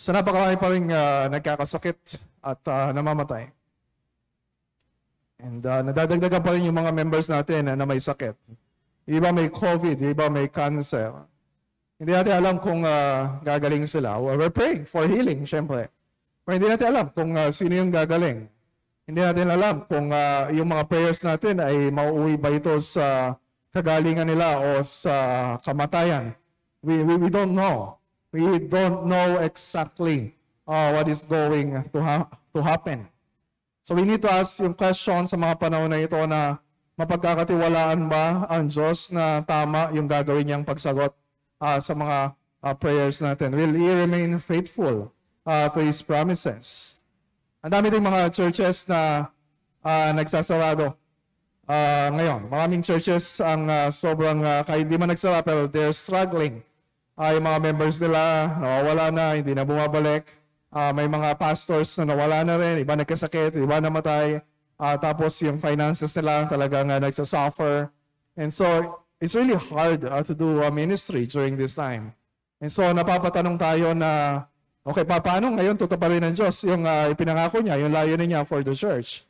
Sa napakarami pa rin uh, nagkakasakit at uh, namamatay. And uh, nadadagdagan pa rin yung mga members natin uh, na may sakit. Iba may COVID, iba may cancer. Hindi natin alam kung uh, gagaling sila. We're praying for healing, syempre. Pero hindi natin alam kung uh, sino yung gagaling. Hindi natin alam kung uh, yung mga prayers natin ay mauuwi ba ito sa kagalingan nila o sa kamatayan. We, we, we don't know. We don't know exactly uh, what is going to, ha- to happen. So we need to ask yung question sa mga panahon na ito na mapagkakatiwalaan ba ang Diyos na tama yung gagawin niyang pagsagot uh, sa mga uh, prayers natin? Will He remain faithful uh, to His promises? Ang dami rin mga churches na uh, nagsasarado uh, ngayon. Maraming churches ang uh, sobrang, uh, kahit di man nagsara, pero they're struggling. Uh, yung mga members nila, nawawala na, hindi na bumabalik. Uh, may mga pastors na nawala na rin, iba nagkasakit, iba namatay. Uh, tapos yung finances nila talagang uh, nagsasuffer. And so, it's really hard uh, to do a ministry during this time. And so, napapatanong tayo na, okay, pa, paano ngayon tutuparin ng Diyos yung uh, ipinangako niya, yung layunin niya for the church?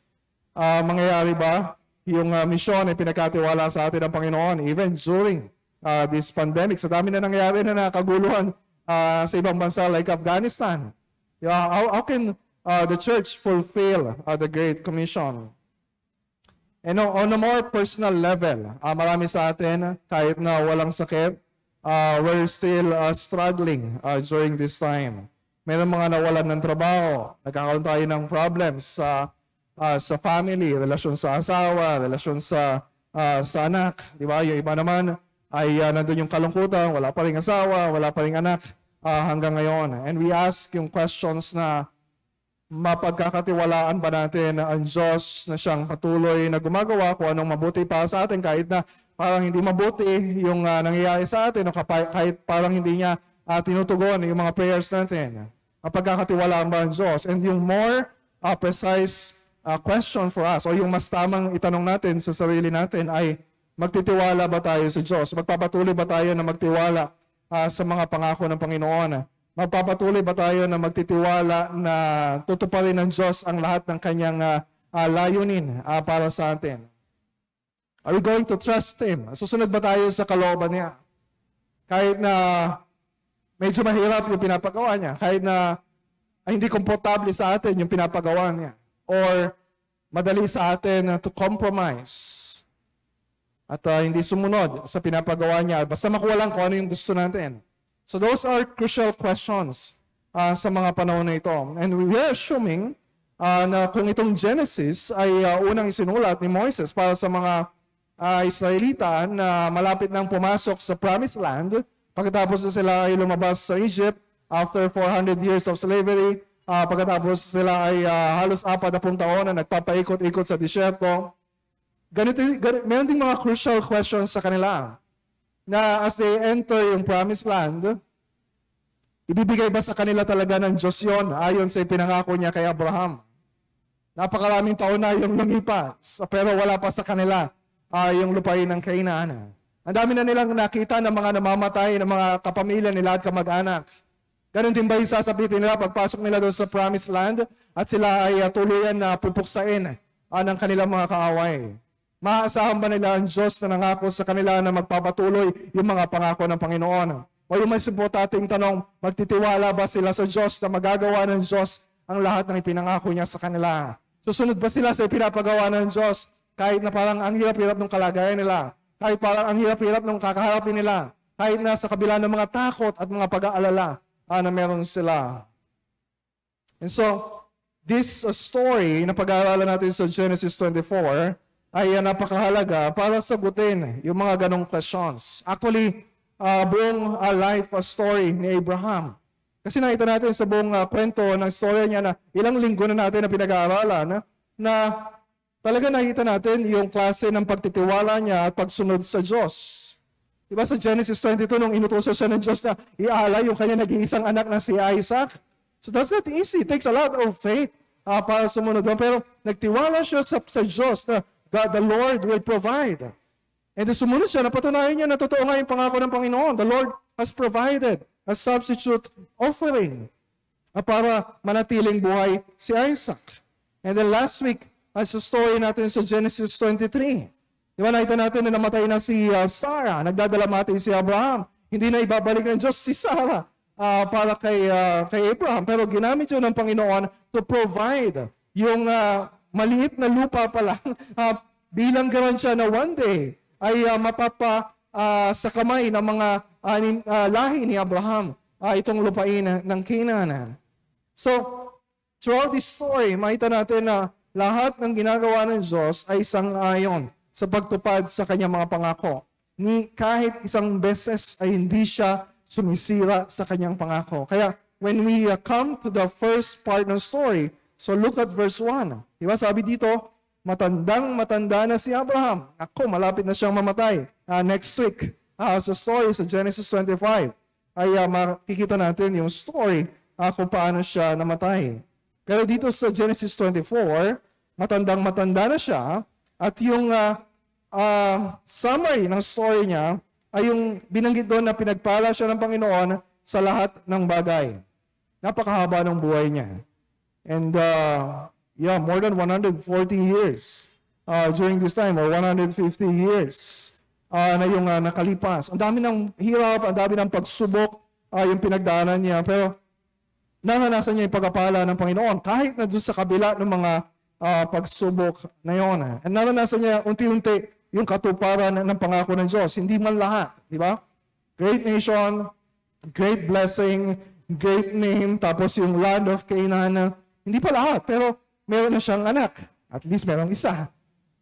Uh, mangyayari ba yung uh, misyon ay pinagkatiwala sa atin ng Panginoon even during uh, this pandemic? Sa dami na nangyayari na nakaguluhan uh, sa ibang bansa like Afghanistan. Yeah, how, how can uh, the church fulfill uh, the Great Commission? And on a more personal level, uh, marami sa atin, kahit na walang sakit, uh, we're still uh, struggling uh, during this time. Meron mga nawalan ng trabaho, nagkakaroon tayo ng problems sa uh, sa family, relasyon sa asawa, relasyon sa uh, sa anak, di ba? Yung iba naman ay uh, nandun yung kalungkutan, wala pa ring asawa, wala pa ring anak uh, hanggang ngayon. And we ask yung questions na mapagkakatiwalaan ba natin ang Diyos na siyang patuloy na gumagawa kung anong mabuti para sa atin kahit na parang hindi mabuti yung uh, nangyayari sa atin o kahit parang hindi niya uh, tinutugon yung mga prayers natin. Mapagkakatiwalaan ba ang Diyos? And yung more uh, precise uh, question for us o yung mas tamang itanong natin sa sarili natin ay magtitiwala ba tayo sa Diyos? Magpapatuloy ba tayo na magtiwala uh, sa mga pangako ng Panginoon. Magpapatuloy ba tayo na magtitiwala na tutuparin ng Diyos ang lahat ng kanyang uh, uh, layunin uh, para sa atin? Are we going to trust Him? Susunod ba tayo sa kalooban niya? Kahit na medyo mahirap yung pinapagawa niya, kahit na ay hindi komportable sa atin yung pinapagawa niya, or madali sa atin to compromise at uh, hindi sumunod sa pinapagawa niya. Basta makuha lang kung ano yung gusto natin. So those are crucial questions uh, sa mga panahon na ito. And we are assuming uh, na kung itong Genesis ay uh, unang isinulat ni Moises para sa mga uh, Israelita na malapit nang pumasok sa Promised Land, pagkatapos na sila ay lumabas sa Egypt after 400 years of slavery, uh, pagkatapos sila ay uh, halos apat na taon na nagpapaikot-ikot sa disyerto, ganito, ganito, meron ding mga crucial questions sa kanila. Na as they enter yung promised land, ibibigay ba sa kanila talaga ng Diyos yon ayon sa pinangako niya kay Abraham? Napakaraming taon na yung lumipas, pero wala pa sa kanila uh, yung lupain ng Kainaan. Ang dami na nilang nakita ng mga namamatay, ng mga kapamilya nila at kamag-anak. Ganon din ba yung sasabihin nila pagpasok nila doon sa promised land at sila ay uh, tuluyan na pupuksain uh, ng kanilang mga kaaway? Maaasahan ba nila ang Diyos na nangako sa kanila na magpapatuloy yung mga pangako ng Panginoon? O yung may ating tanong, magtitiwala ba sila sa Diyos na magagawa ng Diyos ang lahat ng ipinangako niya sa kanila? Susunod ba sila sa ipinapagawa ng Diyos kahit na parang ang hirap-hirap ng kalagayan nila? Kahit parang ang hirap-hirap ng kakaharapin nila? Kahit na sa kabila ng mga takot at mga pag-aalala ah, na meron sila? And so, this story na pag-aaralan natin sa Genesis 24 ay napakahalaga para sagutin yung mga ganong questions. Actually, uh, buong uh, life uh, story ni Abraham. Kasi nakita natin sa buong uh, kwento ng story niya na ilang linggo na natin na pinag-aaralan na, na talaga nakita natin yung klase ng pagtitiwala niya at pagsunod sa Diyos. Diba sa Genesis 22, nung inutusan siya ng Diyos na ialay yung kanya nag-iisang anak na si Isaac. So that's not easy. It takes a lot of faith uh, para sumunod. Pero nagtiwala siya sa, sa Diyos na God, the Lord will provide. And sumunod siya, napatunayan niya na totoo nga yung pangako ng Panginoon. The Lord has provided a substitute offering. ah, para manatiling buhay si Isaac. And then last week, as sa story natin sa Genesis 23, di ba nakita natin na namatay na si ah, Sarah, nagdadalamati si Abraham. Hindi na ibabalik ng Diyos si Sarah ah, para kay, ah, kay Abraham. Pero ginamit yun ng Panginoon to provide yung ah, maliit na lupa pa lang ah, bilang garansya na one day ay ah, mapapa ah, sa kamay ng mga anim- ah, lahi ni Abraham ah, itong lupain ng Canaan. So, throughout this story, makita natin na lahat ng ginagawa ng Diyos ay sang-ayon sa pagtupad sa kanyang mga pangako. Ni kahit isang beses ay hindi siya sumisira sa kanyang pangako. Kaya when we uh, come to the first part ng story, so look at verse 1. Di ba sabi dito, matandang matanda na si Abraham. Ako, malapit na siyang mamatay. Ah, next week, ah, sa story sa Genesis 25, ay ah, makikita natin yung story ah, kung paano siya namatay. Pero dito sa Genesis 24, matandang matanda na siya at yung ah, ah, summary ng story niya ay yung binanggit doon na pinagpala siya ng Panginoon sa lahat ng bagay. Napakahaba ng buhay niya. And uh, yeah, more than 140 years uh, during this time, or 150 years uh, na yung uh, nakalipas. Ang dami ng hirap, ang dami ng pagsubok uh, yung pinagdaanan niya. Pero naranasan niya yung pagpapala ng Panginoon kahit na doon sa kabila ng mga ah, pagsubok na yon. And naranasan niya unti-unti yung katuparan ng pangako ng Diyos. Hindi man lahat, di ba? Great nation, great blessing, great name, tapos yung land of Canaan. Hindi pa lahat, pero meron na siyang anak. At least meron isa.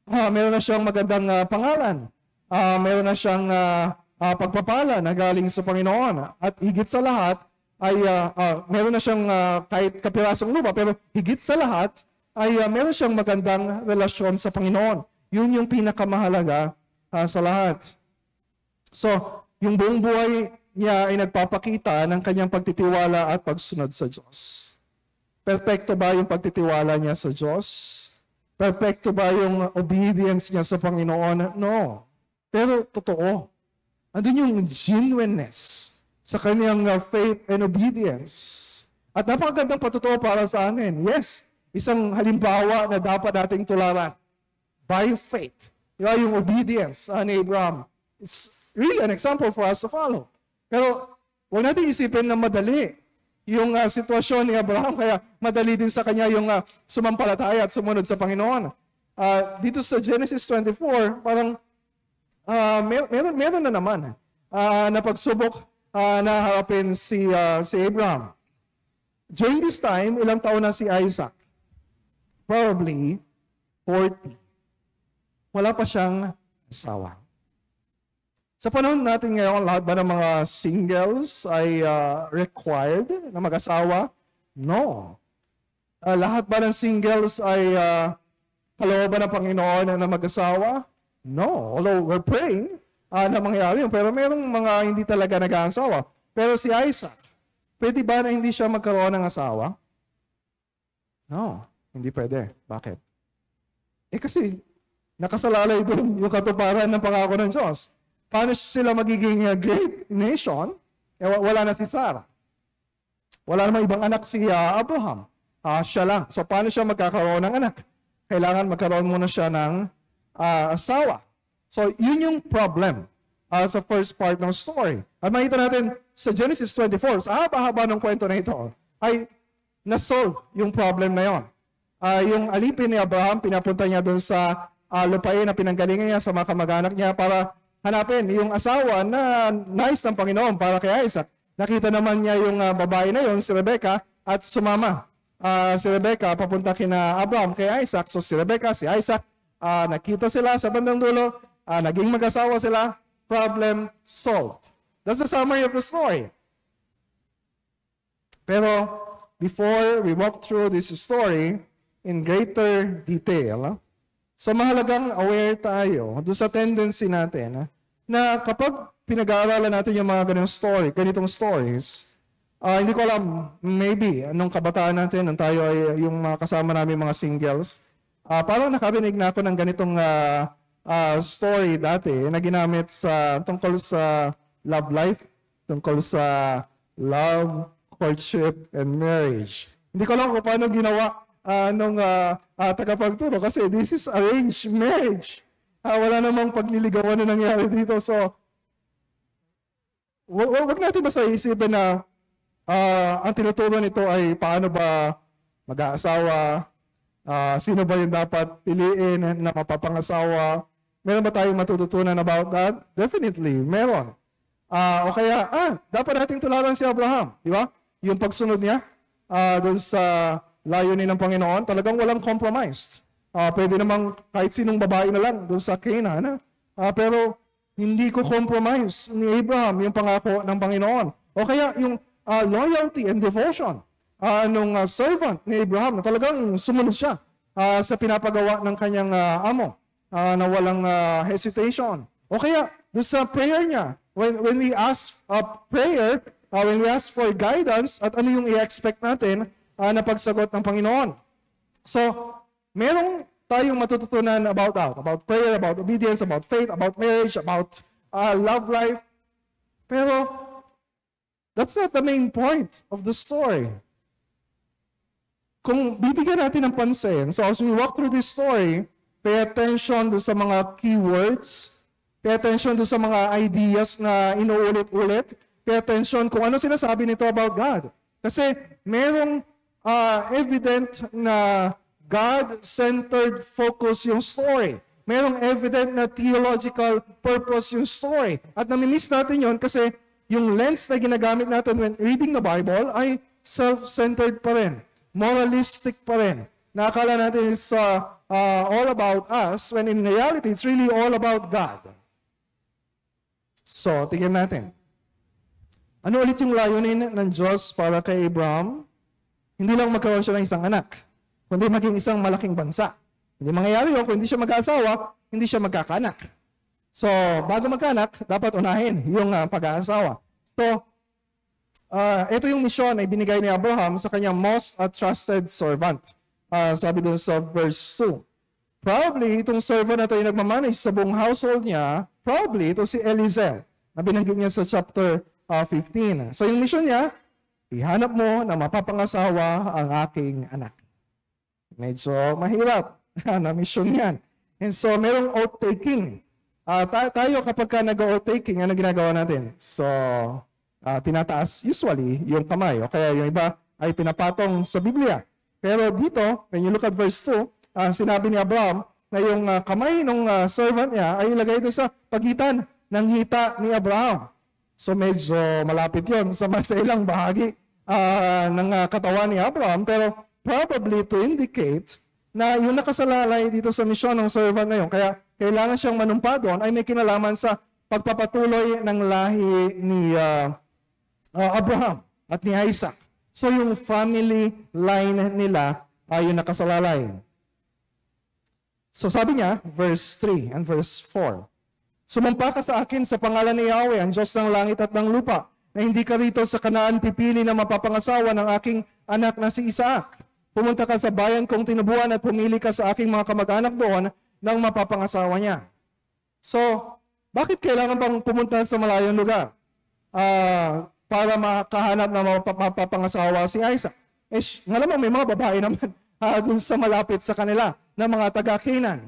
Ah, meron na siyang magandang ah, pangalan. Ah, meron na siyang ah, ah, pagpapala na galing sa Panginoon. At higit sa lahat, ay ah, ah, meron na siyang ah, kahit kapirasong lupa, pero higit sa lahat, ay ah, meron siyang magandang relasyon sa Panginoon. Yun yung pinakamahalaga ah, sa lahat. So, yung buong buhay niya ay nagpapakita ng kanyang pagtitiwala at pagsunod sa Diyos. Perpekto ba yung pagtitiwala niya sa Diyos? Perpekto ba yung obedience niya sa Panginoon? No. Pero totoo. Andun yung genuineness sa kanyang uh, faith and obedience. At napakagandang patotoo para sa atin. Yes, isang halimbawa na dapat nating tularan. By faith. Yung obedience uh, ni Abraham. It's really an example for us to follow. Pero huwag natin isipin na madali yung uh, sitwasyon ni Abraham, kaya madali din sa kanya yung uh, sumampalataya at sumunod sa Panginoon. Uh, dito sa Genesis 24, parang uh, mer- meron, meron na naman uh, na pagsubok uh, na harapin si, uh, si Abraham. During this time, ilang taon na si Isaac? Probably 40. Wala pa siyang asawa. Sa panahon natin ngayon, lahat ba ng mga singles ay uh, required na mag-asawa? No. Uh, lahat ba ng singles ay uh, kalooban ng Panginoon na mag-asawa? No. Although we're praying uh, na mangyari yun. Pero merong mga hindi talaga nag-aasawa. Pero si Isaac, pwede ba na hindi siya magkaroon ng asawa? No. Hindi pwede. Bakit? Eh kasi, nakasalalay doon yung katuparan ng pangako ng Diyos. Paano sila magiging uh, great nation? Eh, wala na si Sarah. Wala namang ibang anak si uh, Abraham. Uh, siya lang. So paano siya magkakaroon ng anak? Kailangan magkaroon muna siya ng uh, asawa. So yun yung problem uh, sa first part ng story. At makita natin sa Genesis 24, sa haba-haba ng kwento na ito, ay nasolve yung problem na yon. Uh, yung alipin ni Abraham, pinapunta niya doon sa uh, lupain na pinanggalingan niya sa mga kamag-anak niya para hanapin yung asawa na nice ng Panginoon para kay Isaac. Nakita naman niya yung uh, babae na yon, si Rebecca, at sumama. Uh, si Rebecca papunta kina Abraham kay Isaac. So si Rebecca, si Isaac, uh, nakita sila sa bandang dulo, uh, naging mag-asawa sila, problem solved. That's the summary of the story. Pero before we walk through this story in greater detail, So mahalagang aware tayo doon sa tendency natin na kapag pinag-aaralan natin yung mga ganitong story, ganitong stories, uh, hindi ko alam, maybe, anong kabataan natin, nung tayo ay yung mga kasama namin mga singles, uh, parang nakabinig na ako ng ganitong uh, uh, story dati na ginamit sa tungkol sa love life, tungkol sa love courtship and marriage. Hindi ko alam kung paano ginawa uh, nung uh, uh, tagapagturo kasi this is arranged marriage. Uh, wala namang pagliligawan na nangyari dito. So, wag, wag natin basta isipin na uh, ang tinuturo nito ay paano ba mag-aasawa, uh, sino ba yung dapat piliin na mapapangasawa. Meron ba tayong matututunan about that? Definitely, meron. Uh, o kaya, ah, dapat nating tularan si Abraham. Di ba? Yung pagsunod niya uh, doon sa layunin ng Panginoon, talagang walang compromised. Uh, pwede namang kahit sinong babae na lang doon sa Canaan. Uh, pero hindi ko compromise ni Abraham yung pangako ng Panginoon. O kaya yung uh, loyalty and devotion uh, nung uh, servant ni Abraham na talagang sumunod siya uh, sa pinapagawa ng kanyang uh, amo uh, na walang uh, hesitation. O kaya doon sa prayer niya, when, when we ask uh, prayer, uh, when we ask for guidance at ano yung i-expect natin uh, na pagsagot ng Panginoon. So, merong tayong matututunan about that, about prayer, about obedience, about faith, about marriage, about uh, love life. Pero, that's not the main point of the story. Kung bibigyan natin ng pansin, so as we walk through this story, pay attention do sa mga keywords, pay attention do sa mga ideas na inuulit-ulit, pay attention kung ano sinasabi nito about God. Kasi merong uh, evident na God-centered focus yung story. Merong evident na theological purpose yung story. At namimiss natin yon kasi yung lens na ginagamit natin when reading the Bible ay self-centered pa rin. Moralistic pa rin. Nakakala natin it's uh, uh, all about us when in reality, it's really all about God. So, tingnan natin. Ano ulit yung layunin ng Diyos para kay Abraham? Hindi lang magkaroon siya ng isang anak kundi maging isang malaking bansa. Hindi mangyayari yun kung hindi siya mag-aasawa, hindi siya magkakanak. So, bago magkanak, dapat unahin yung uh, pag-aasawa. So, uh, ito yung misyon ay binigay ni Abraham sa kanyang most uh, trusted servant. Uh, sabi dun sa verse 2. Probably, itong servant na ito yung nagmamanage sa buong household niya, probably ito si Eliezer, na binanggit niya sa chapter uh, 15. So, yung mission niya, ihanap mo na mapapangasawa ang aking anak. Medyo mahirap na mission yan. And so, merong oath-taking. Uh, tayo kapag ka nag-oath-taking, ano ginagawa natin? So, uh, tinataas usually yung kamay. O kaya yung iba ay pinapatong sa Biblia. Pero dito, when you look at verse 2, uh, ah, sinabi ni Abraham na yung uh, kamay ng uh, servant niya ay ilagay doon sa pagitan ng hita ni Abraham. So medyo malapit yon sa masailang bahagi uh, ng uh, katawan ni Abraham. Pero probably to indicate na yung nakasalalay dito sa misyon ng servant na yun, kaya kailangan siyang manumpa doon, ay may kinalaman sa pagpapatuloy ng lahi ni uh, uh, Abraham at ni Isaac. So yung family line nila ay yung nakasalalay. So sabi niya, verse 3 and verse 4, Sumampa ka sa akin sa pangalan ni Yahweh, ang Diyos ng langit at ng lupa, na hindi ka rito sa kanaan pipili na mapapangasawa ng aking anak na si Isaac Pumunta ka sa bayan kong tinubuan at pumili ka sa aking mga kamag-anak doon ng mapapangasawa niya. So, bakit kailangan bang pumunta sa malayong lugar? Uh, para makahanap na mapapangasawa si Isaac. Eh, malamang may mga babae naman uh, dun sa malapit sa kanila na mga taga-Canaan.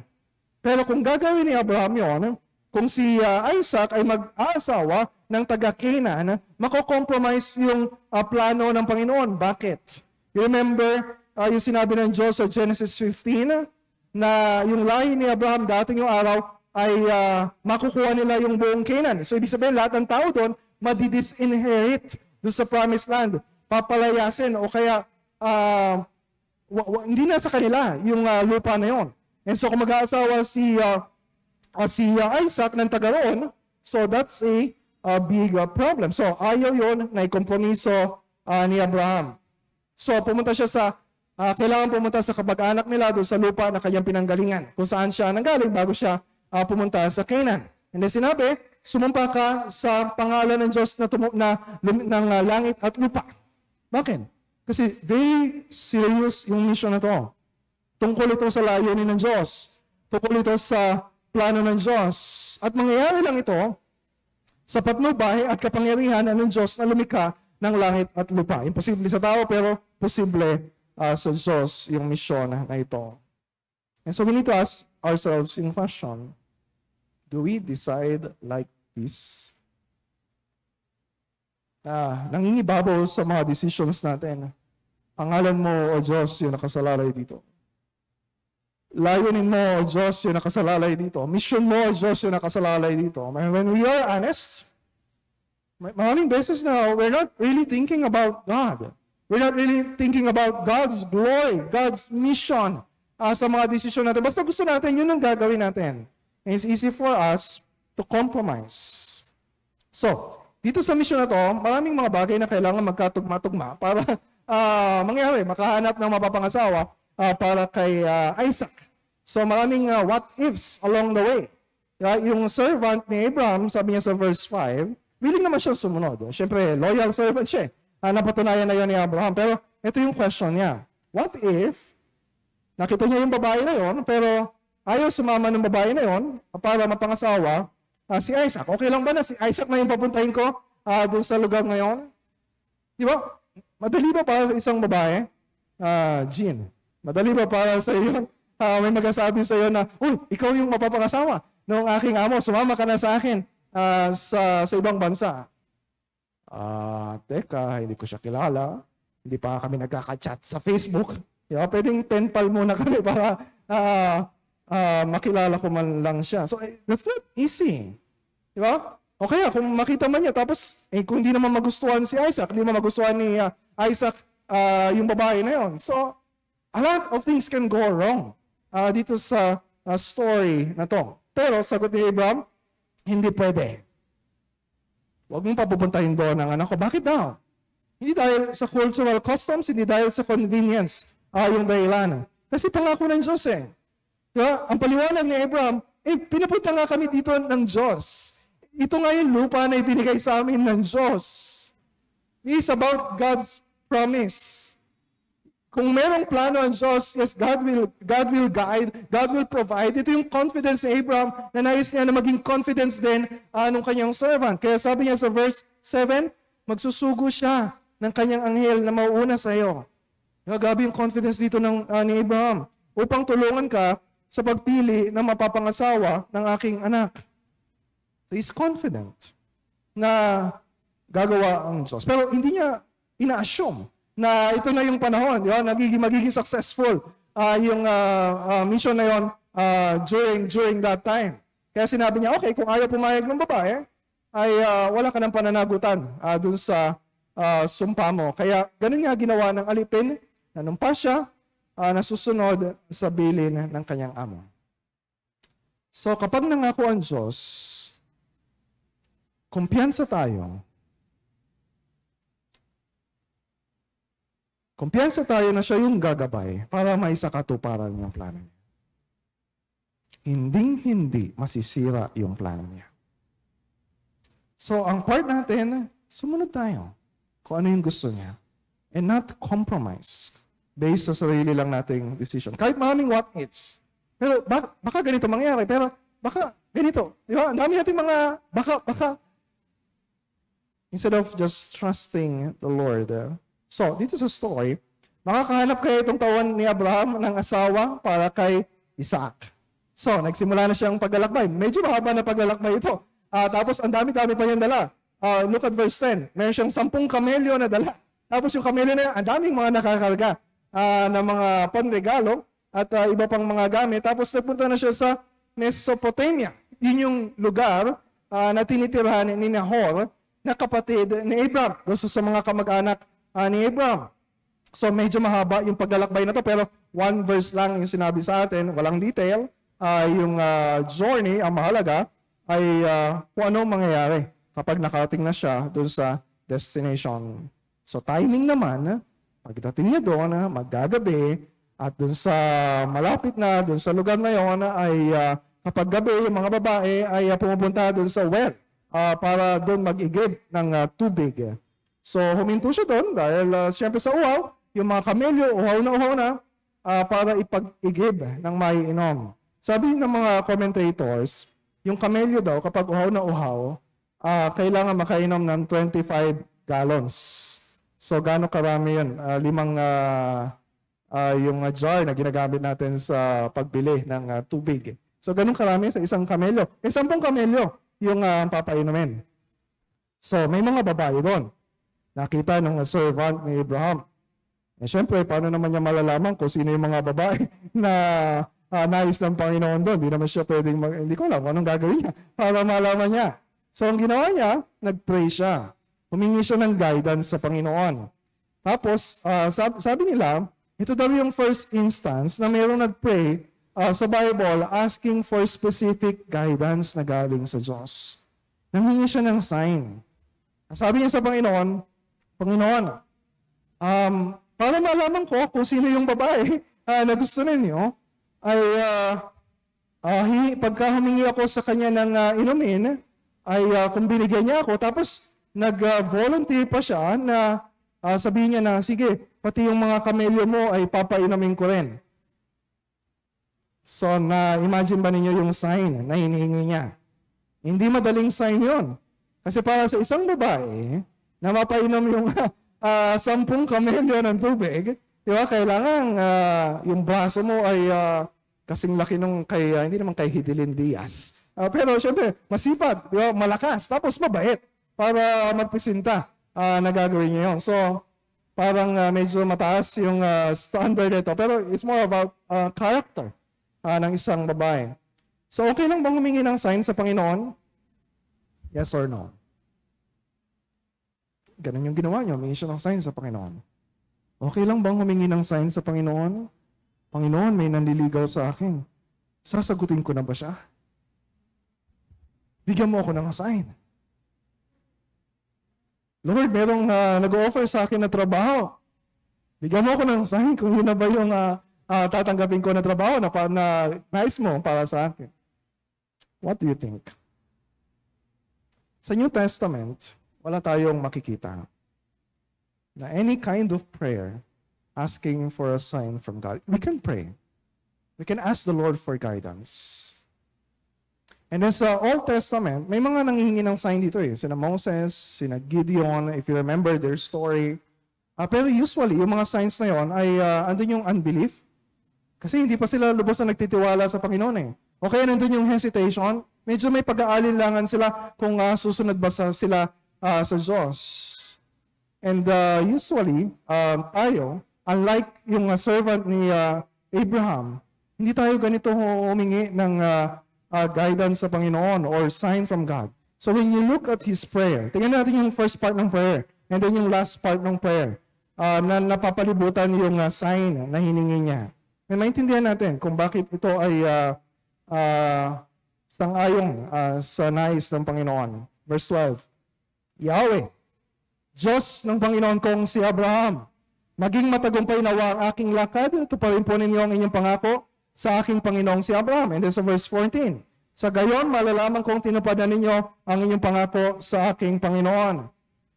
Pero kung gagawin ni Abraham yon, kung si uh, Isaac ay mag-aasawa ng taga-Canaan, mako-compromise yung uh, plano ng Panginoon. Bakit? You remember, uh, yung sinabi ng Diyos sa Genesis 15 na yung lahi ni Abraham dating yung araw ay uh, makukuha nila yung buong Canaan. So ibig sabihin lahat ng tao doon madidisinherit doon sa promised land. Papalayasin o kaya uh, w- w- hindi na sa kanila yung uh, lupa na yon. And so kung mag-aasawa si uh, uh, si uh, Isaac ng taga roon, so that's a, a big uh, problem. So ayaw yon na ikompromiso uh, ni Abraham. So pumunta siya sa uh, kailangan pumunta sa kapag-anak nila doon sa lupa na kanyang pinanggalingan, kung saan siya nanggaling bago siya uh, pumunta sa Canaan. And then sinabi, sumumpa ka sa pangalan ng Diyos na, tumu- na lum- ng uh, langit at lupa. Bakit? Kasi very serious yung mission na to. Tungkol ito sa layunin ng Diyos. Tungkol ito sa plano ng Diyos. At mangyayari lang ito sa patnubay at kapangyarihan ng Diyos na lumikha ng langit at lupa. Imposible sa tao, pero posible ah, sa Diyos yung misyon na ito. And so we need to ask ourselves in question, do we decide like this? Ah, nangingibabaw sa mga decisions natin. Pangalan mo, O Diyos, yung nakasalalay dito. Layunin mo, Diyos, yung nakasalalay dito. Mission mo, Diyos, yung nakasalalay dito. When we are honest, maraming beses na we're not really thinking about God. We're not really thinking about God's glory, God's mission ah, sa mga desisyon natin. Basta gusto natin, yun ang gagawin natin. And it's easy for us to compromise. So, dito sa mission na to, maraming mga bagay na kailangan magkatugma-tugma para ah, mangyari, makahanap ng mapapangasawa ah, para kay ah, Isaac. So maraming ah, what ifs along the way. Yeah, yung servant ni Abraham, sabi niya sa verse 5, willing naman siyang sumunod. Siyempre, loyal servant siya. Ah, napatunayan na yun ni Abraham. Pero ito yung question niya. What if nakita niya yung babae na yon, pero ayaw sumama ng babae na yon para mapangasawa ah, si Isaac. Okay lang ba na si Isaac na yung papuntahin ko ah, doon sa lugar ngayon? Di ba? Madali ba para sa isang babae? Ah, Jean, madali ba para sa iyo? Ah, may magsasabi sa iyo na, Uy, ikaw yung mapapangasawa ng aking amo. Sumama ka na sa akin ah, sa, sa ibang bansa. Ah, teka, hindi ko siya kilala. Hindi pa kami nagkaka-chat sa Facebook. Di ba? Pwedeng penpal muna kami para ah, ah, makilala ko man lang siya. So, eh, that's not easy. Di ba? O kaya, kung makita man niya, tapos, eh, kung hindi naman magustuhan si Isaac, hindi naman magustuhan ni ah, Isaac ah, yung babae na yon. So, a lot of things can go wrong ah, dito sa ah, story na to. Pero, sagot ni Abraham, hindi pwede. Huwag mong papupuntahin doon ang anak ko. Bakit daw? Hindi dahil sa cultural customs, hindi dahil sa convenience ah, yung dahilan. Kasi pangako ng Diyos eh. Diba? Ang paliwanag ni Abraham, eh, pinapunta nga kami dito ng Diyos. Ito nga yung lupa na ibinigay sa amin ng Diyos. It's about God's promise. Kung merong plano ang Diyos, yes, God will, God will guide, God will provide. Ito yung confidence ni Abraham na nais niya na maging confidence din uh, ng kanyang servant. Kaya sabi niya sa verse 7, magsusugo siya ng kanyang anghel na mauuna sa iyo. Grabe yung confidence dito ng, ah, ni Abraham upang tulungan ka sa pagpili ng mapapangasawa ng aking anak. So he's confident na gagawa ang Diyos. Pero hindi niya ina-assume na ito na yung panahon, ba? Nagiging, magiging successful ah, yung ah, ah, mission na yon ah, during, during that time. Kaya sinabi niya, okay, kung ayaw pumayag ng babae, ay ah, wala ka ng pananagutan ah, dun sa ah, sumpa mo. Kaya ganun nga ginawa ng alipin, nanumpa siya, ah, nasusunod sa bilin ng kanyang amo. So kapag nangako ang Diyos, kumpiyansa tayo. Kumpiyansa tayo na siya yung gagabay para may sakatuparan yung plano niya. Hinding-hindi masisira yung plano niya. So, ang part natin, sumunod tayo kung ano yung gusto niya. And not compromise based sa sarili lang nating decision. Kahit maraming what ifs. Pero baka, baka ganito mangyari. Pero baka ganito. Di ba? Ang dami nating mga baka, baka. Instead of just trusting the Lord. eh. So, dito sa story, makakahanap kayo itong tawan ni Abraham ng asawa para kay Isaac. So, nagsimula na siyang paglalakbay. Medyo mahaba na paglalakbay ito. Ah, tapos, ang dami-dami pa niyang dala. Ah, look at verse 10. Meron siyang sampung kamelyo na dala. Tapos yung kamelyo na yan, ang daming mga nakakarga ah, ng mga panregalo at ah, iba pang mga gamit. Tapos nagpunta na siya sa Mesopotamia. Yun yung lugar ah, na tinitirhan ni Nahor na kapatid ni Abraham. Gusto sa mga kamag-anak ah, ni Abraham. So medyo mahaba yung paglalakbay na to pero one verse lang yung sinabi sa atin, walang detail. Ah, yung ah, journey, ang mahalaga, ay ah, kung anong mangyayari kapag nakarating na siya doon sa destination. So timing naman, pagdating niya doon, maggagabi, at doon sa malapit na, doon sa lugar na yon ay ah, kapag gabi, yung mga babae ay ah, pumupunta doon sa well ah, para doon mag-igib ng ah, tubig. So huminto siya doon dahil ah, siyempre sa uhaw, yung mga kamelyo, uhaw na uhaw na, ah, para ipag-igib ng maiinom. Sabi ng mga commentators, yung kamelyo daw, kapag uhaw na uhaw, ah, kailangan makainom ng 25 gallons. So gaano karami yun? Ah, limang ah, ah, yung jar na ginagamit natin sa pagbili ng ah, tubig. So ganun karami sa isang kamelyo. Eh, sampung kamelyo yung uh, papainumin. So may mga babae doon. Nakita ng servant ni Abraham. Eh syempre, paano naman niya malalaman kung sino yung mga babae na uh, nais ng Panginoon doon? Hindi naman siya pwedeng, mag- hindi ko alam anong gagawin niya para malaman niya. So ang ginawa niya, nag-pray siya. Humingi siya ng guidance sa Panginoon. Tapos, uh, sab- sabi nila, ito daw yung first instance na mayroong nag-pray uh, sa Bible asking for specific guidance na galing sa Diyos. Nanghingi siya ng sign. Sabi niya sa Panginoon, Panginoon, um, para malaman ko kung sino yung babae uh, na gusto ninyo, ay uh, uh, hi, pagka humingi ako sa kanya ng uh, inumin, ay uh, kung binigyan niya ako, tapos nag-volunteer pa siya na uh, sabihin niya na, sige, pati yung mga kamelyo mo ay papainumin ko rin. So, na-imagine ba ninyo yung sign na hinihingi niya? Hindi madaling sign yon. Kasi para sa isang babae na mapainom yung uh, sampung kamelyo ng tubig, di ba, kailangan uh, yung braso mo ay uh, kasing laki nung kay, uh, hindi naman kay Hidilyn Diaz. Uh, pero syempre, masipag, di ba, malakas, tapos mabait para magpresinta uh, na gagawin niya yun. So, parang uh, medyo mataas yung uh, standard nito. Pero it's more about uh, character uh, ng isang babae. So okay lang bang humingi ng sign sa Panginoon? Yes or no? Ganun yung ginawa niyo, humingi siya ng sign sa Panginoon. Okay lang bang humingi ng sign sa Panginoon? Panginoon, may nanliligaw sa akin. Sasagutin ko na ba siya? Bigyan mo ako ng sign. Lord, merong uh, nag-offer sa akin na trabaho. Bigyan mo ako ng sign kung yun na ba yung uh, uh, tatanggapin ko na trabaho na, na nais mo para sa akin. What do you think? Sa New Testament, wala tayong makikita na any kind of prayer asking for a sign from God. We can pray. We can ask the Lord for guidance. And then sa Old Testament, may mga nangihingi ng sign dito eh. Sina Moses, sina Gideon, if you remember their story. Uh, pero usually, yung mga signs na yon ay uh, andun yung unbelief, kasi hindi pa sila lubos na nagtitiwala sa Panginoon eh. O kaya nandun yung hesitation, medyo may pag-aalinlangan sila kung uh, susunod ba sa, sila uh, sa Diyos. And uh, usually, uh, tayo, unlike yung uh, servant ni uh, Abraham, hindi tayo ganito humingi ng uh, uh, guidance sa Panginoon or sign from God. So when you look at his prayer, tingnan natin yung first part ng prayer and then yung last part ng prayer uh, na napapalibutan yung uh, sign na hiningi niya may maintindihan natin kung bakit ito ay uh, uh, sang-ayong uh, sa nais ng Panginoon. Verse 12, Yahweh, Diyos ng Panginoon kong si Abraham, maging matagumpay nawa ang aking lakad, ito pa rin po ninyo ang inyong pangako sa aking Panginoong si Abraham. And then sa verse 14, sa gayon, malalaman kong tinupad na ninyo ang inyong pangako sa aking Panginoon.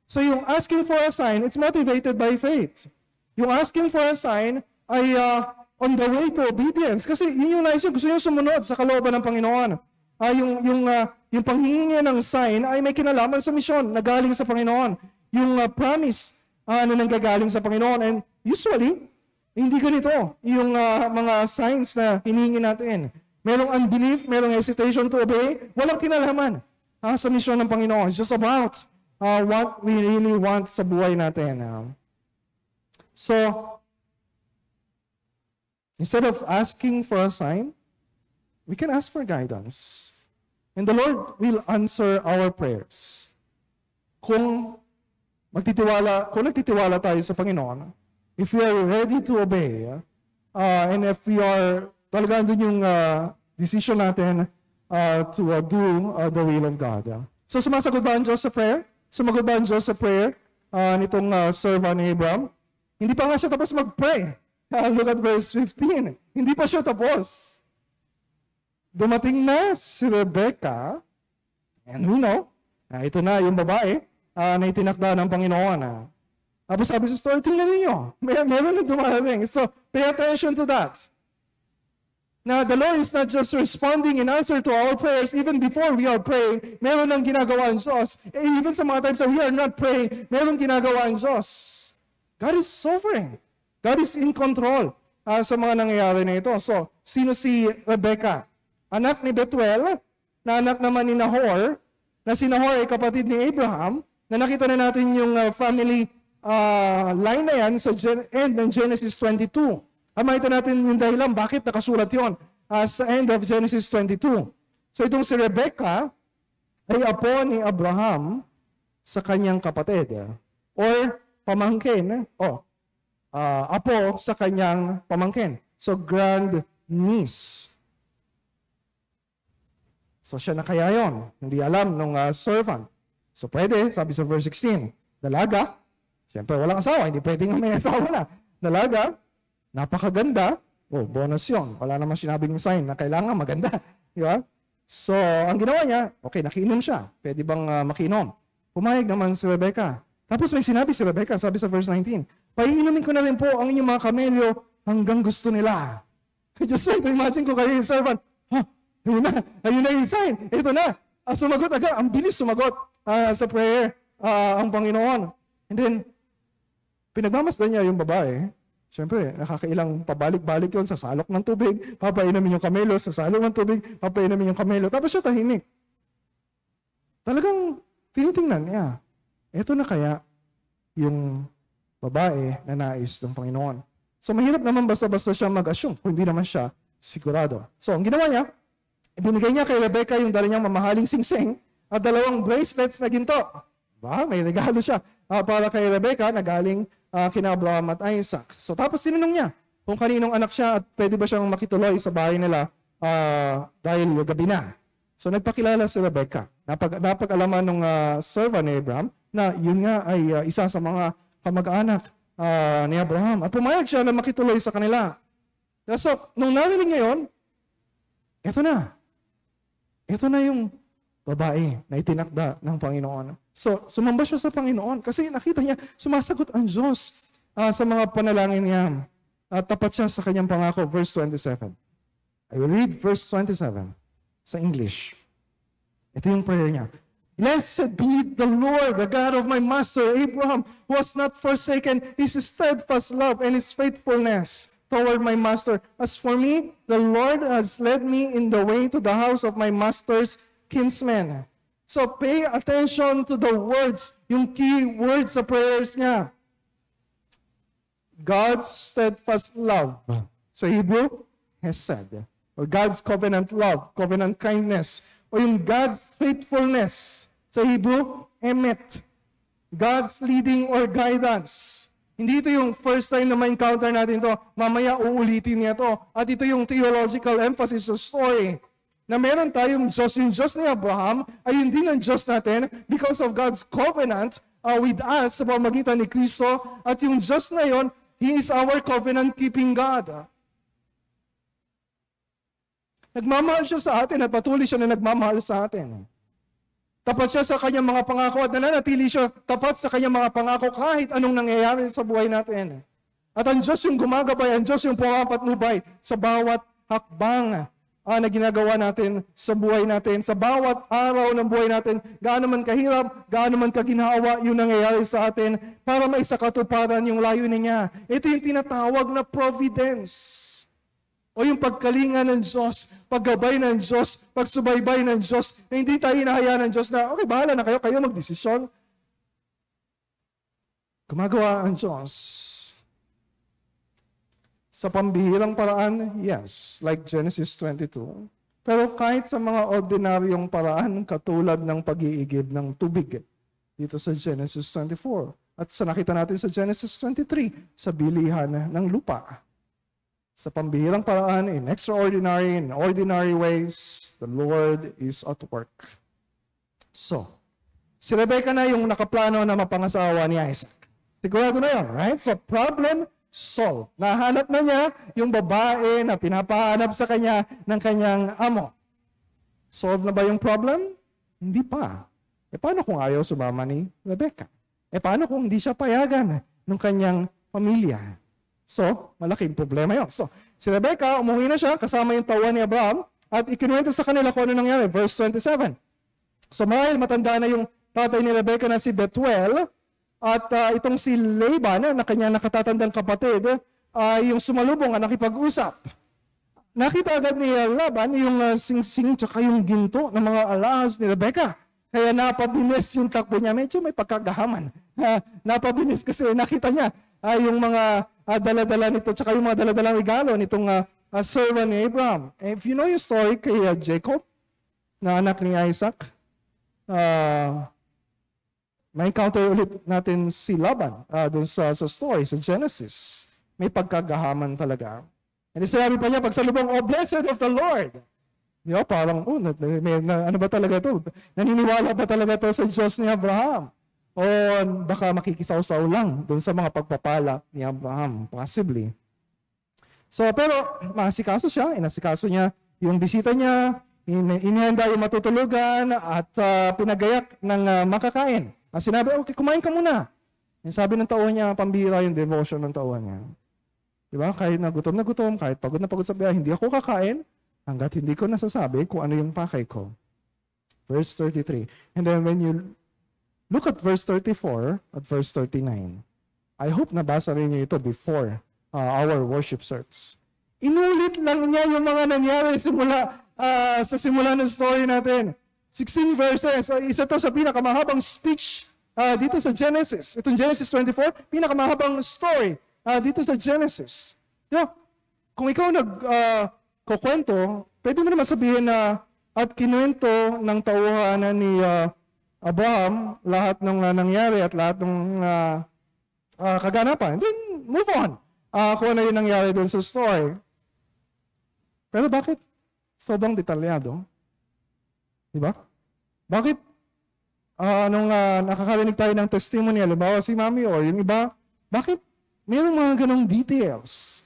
So yung asking for a sign, it's motivated by faith. Yung asking for a sign ay uh, on the way to obedience. Kasi yun yung nais nyo, gusto nyo sumunod sa kalooban ng Panginoon. Ah, yung, yung, uh, yung panghingi ng sign ay may kinalaman sa misyon na galing sa Panginoon. Yung uh, promise uh, na nanggagaling sa Panginoon. And usually, hindi ganito yung uh, mga signs na hinihingi natin. Merong unbelief, merong hesitation to obey, walang kinalaman uh, sa misyon ng Panginoon. It's just about uh, what we really want sa buhay natin. Uh. So, Instead of asking for a sign, we can ask for guidance. And the Lord will answer our prayers. Kung magtitiwala, kung nagtitiwala tayo sa Panginoon, if we are ready to obey, uh, and if we are talaga doon yung uh, decision natin uh, to uh, do uh, the will of God. Uh. So sumasagot ba ang Diyos sa prayer? Sumagot ba ang Diyos sa prayer uh, nitong uh, servant ni Abraham? Hindi pa nga siya tapos mag-pray. Look at verse 15. Hindi pa siya tapos. Dumating na si Rebecca, and we know, uh, ito na yung babae uh, na itinakda ng Panginoon. Uh. Tapos sabi sa story, tingnan ninyo, may, meron na dumarating. So, pay attention to that. na the Lord is not just responding in answer to our prayers even before we are praying, meron ng ginagawa ang Diyos. Eh, even sa mga times that we are not praying, meron ginagawa ang Diyos. God is sovereign. God is in control ah, sa mga nangyayari na ito. So, sino si Rebecca? Anak ni Betuel, na anak naman ni Nahor, na si Nahor ay kapatid ni Abraham, na nakita na natin yung ah, family ah, line na yan sa Gen- end ng Genesis 22. At makita natin yung dahilan bakit nakasulat yon ah, sa end of Genesis 22. So itong si Rebecca ay apo ni Abraham sa kanyang kapatid. ah, Or pamangkin. Oh, ah, apo sa kanyang pamangkin. So grand niece. So siya na kaya yon. Hindi alam nung ah, servant. So pwede, sabi sa verse 16, dalaga, siyempre walang asawa, hindi pwedeng may asawa na. Dalaga, napakaganda, oh, bonus yun. Wala namang sinabing sign na kailangan maganda. Di ba? So, ang ginawa niya, okay, nakiinom siya. Pwede bang ah, makinom? Pumayag naman si Rebecca. Tapos may sinabi si Rebecca, sabi sa verse 19, Paiinumin ko na rin po ang inyong mga kamelyo hanggang gusto nila. I just try to imagine ko kayo yung servant. Ayun na. Ayun na yung sign. Ito na. Ah, sumagot agad. Ang bilis sumagot ah, sa prayer ah, ang Panginoon. And then, pinagmamasdan niya yung babae. Siyempre, nakakailang pabalik-balik yon sa salok ng tubig, papainumin yung kamelo, sa salok ng tubig, papainumin yung kamelo. Tapos siya tahimik. Talagang tinitingnan niya. Ito na kaya yung babae na nais ng Panginoon. So mahirap naman basta-basta siya mag-assume kung hindi naman siya sigurado. So ang ginawa niya, ibinigay niya kay Rebecca yung dala niyang mamahaling singsing at dalawang bracelets na ginto. Ba, may regalo siya ah, para kay Rebecca na galing ah, kina Abraham at Isaac. So tapos tinanong niya kung kaninong anak siya at pwede ba siyang makituloy sa bahay nila ah, dahil gabi na. So nagpakilala si Rebecca. Napag, napag-alaman ng servant ni Abraham na yun nga ay ah, isa sa mga kamag-anak ah, ni Abraham. At pumayag siya na makituloy sa kanila. So, nung narinig niya yun, eto na. Ito na yung babae na itinakda ng Panginoon. So, sumamba siya sa Panginoon kasi nakita niya, sumasagot ang Diyos ah, sa mga panalangin niya. At tapat siya sa kanyang pangako, verse 27. I will read verse 27 sa English. Ito yung prayer niya. Blessed be the Lord, the God of my master Abraham, who has not forsaken his steadfast love and his faithfulness toward my master. As for me, the Lord has led me in the way to the house of my master's kinsman. So pay attention to the words, yung key words sa prayers niya. God's steadfast love. Sa Hebrew, Hesed. Or God's covenant love, covenant kindness. O yung God's faithfulness. Sa Hebrew, Emet. God's leading or guidance. Hindi ito yung first time na ma-encounter natin to. Mamaya uulitin niya to. At ito yung theological emphasis sa story. Na meron tayong Diyos. Yung Diyos ni Abraham ay hindi ng Diyos natin because of God's covenant uh, with us sa pamagitan ni Kristo. At yung Diyos na yon, He is our covenant-keeping God. Nagmamahal siya sa atin at patuloy siya na nagmamahal sa atin. Tapat siya sa kanyang mga pangako at nananatili siya tapat sa kanyang mga pangako kahit anong nangyayari sa buhay natin. At ang Diyos yung gumagabay, ang Diyos yung pumapatnubay sa bawat hakbang ah, na ginagawa natin sa buhay natin, sa bawat araw ng buhay natin, gaano man kahirap, gaano man kaginhawa yung nangyayari sa atin para may sakatuparan yung layunin niya. Ito yung tinatawag na providence. O yung pagkalinga ng Diyos, paggabay ng Diyos, pagsubaybay ng Diyos, na hindi tayo hinahayaan ng Diyos na, okay, bahala na kayo, kayo magdesisyon. Gumagawa ang Diyos. Sa pambihirang paraan, yes, like Genesis 22. Pero kahit sa mga ordinaryong paraan, katulad ng pag-iigib ng tubig, dito sa Genesis 24. At sa nakita natin sa Genesis 23, sa bilihan ng lupa sa pambihirang paraan, in extraordinary, in ordinary ways, the Lord is at work. So, si Rebecca na yung nakaplano na mapangasawa ni Isaac. Sigurado na yun, right? So, problem solved. Nahanap na niya yung babae na pinapahanap sa kanya ng kanyang amo. Solve na ba yung problem? Hindi pa. E paano kung ayaw sumama ni Rebecca? E paano kung hindi siya payagan ng kanyang pamilya? So, malaking problema yon. So, si Rebecca, umuwi na siya kasama yung tawan ni Abraham at ikinuwento sa kanila kung ano nangyari. Verse 27. So, marahil matanda na yung tatay ni Rebecca na si Betuel at uh, itong si Laban na kanyang nakatatandang kapatid ay uh, yung sumalubong at nakipag-usap. Nakita agad ni Laban yung uh, singsing tsaka yung ginto ng mga alahas ni Rebecca. Kaya napabilis yung takbo niya. Medyo may pagkagahaman. Uh, napabilis kasi nakita niya uh, yung mga uh, daladala nito, tsaka yung mga daladalang regalo nitong uh, uh, servant ni Abraham. If you know yung story kay uh, Jacob, na anak ni Isaac, uh, may encounter ulit natin si Laban uh, dun sa, sa story, sa Genesis. May pagkagahaman talaga. And sinabi pa niya, pagsalubong, oh, blessed of the Lord. Di ba? Parang, oh, na, may, na, ano ba talaga to? Naniniwala ba talaga to sa Diyos ni Abraham? O baka makikisaw-saw lang doon sa mga pagpapala ni Abraham, possibly. So, pero masikaso siya, inasikaso niya yung bisita niya, in, inihanda yung matutulugan at uh, pinagayak ng uh, makakain. Ang sinabi, okay, kumain ka muna. Yung sabi ng tauhan niya, pambira yung devotion ng tauhan niya. Di ba? Kahit na gutom na gutom, kahit pagod na pagod sa biyahe, hindi ako kakain hanggat hindi ko nasasabi kung ano yung pakay ko. Verse 33. And then when you Look at verse 34 at verse 39. I hope nabasa rin niyo ito before uh, our worship service. Inulit lang niya yung mga nangyari simula, uh, sa simula ng story natin. 16 verses. Uh, isa to sa pinakamahabang speech uh, dito sa Genesis. Itong Genesis 24, pinakamahabang story uh, dito sa Genesis. Yeah. Kung ikaw nag uh, pwede mo naman sabihin na at kinuwento ng tauhanan ni uh, Abraham lahat ng uh, nangyari at lahat ng uh, uh, kaganapan. Then, move on. Uh, kung ano yung nangyari dun sa story. Pero bakit sobrang detalyado? Di ba? Bakit uh, nung uh, nakakarinig tayo ng testimony, halimbawa si Mami or yung iba, bakit mayroong mga ganong details?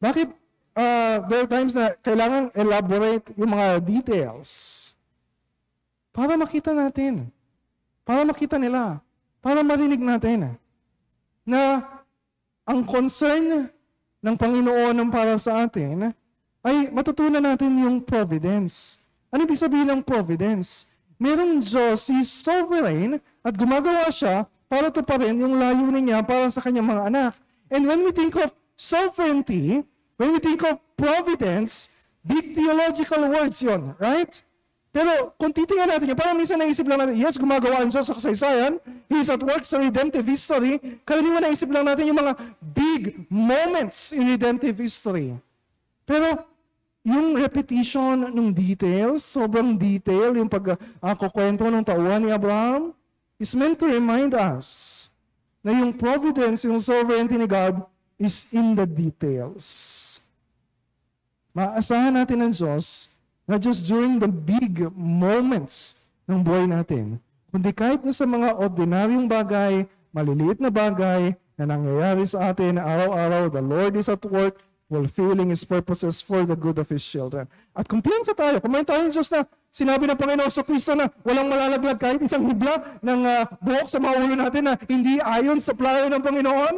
Bakit uh, there are times na kailangan elaborate yung mga details? Para makita natin. Para makita nila. Para marinig natin. Na ang concern ng Panginoon ng para sa atin ay matutunan natin yung providence. Ano ibig sabihin ng providence? Merong Diyos, He's sovereign at gumagawa siya para to pa yung layunin niya para sa kanyang mga anak. And when we think of sovereignty, when we think of providence, big theological words yon, right? Pero kung titingnan natin yan, parang minsan naisip lang natin, yes, gumagawa ang Diyos sa kasaysayan. He is at work sa redemptive history. Karaniwan naisip lang natin yung mga big moments in redemptive history. Pero yung repetition ng details, sobrang detail, yung pagkukwento uh, ng tauhan ni Abraham, is meant to remind us na yung providence, yung sovereignty ni God is in the details. Maasahan natin ng Diyos Not just during the big moments ng buhay natin, kundi kahit na sa mga ordinaryong bagay, maliliit na bagay na nangyayari sa atin araw-araw, the Lord is at work fulfilling His purposes for the good of His children. At kumpiyansa tayo, kumain tayo ng Diyos na sinabi ng Panginoon sa Kristo na walang malalaglag kahit isang hibla ng uh, buhok sa mga ulo natin na hindi ayon sa plano ng Panginoon.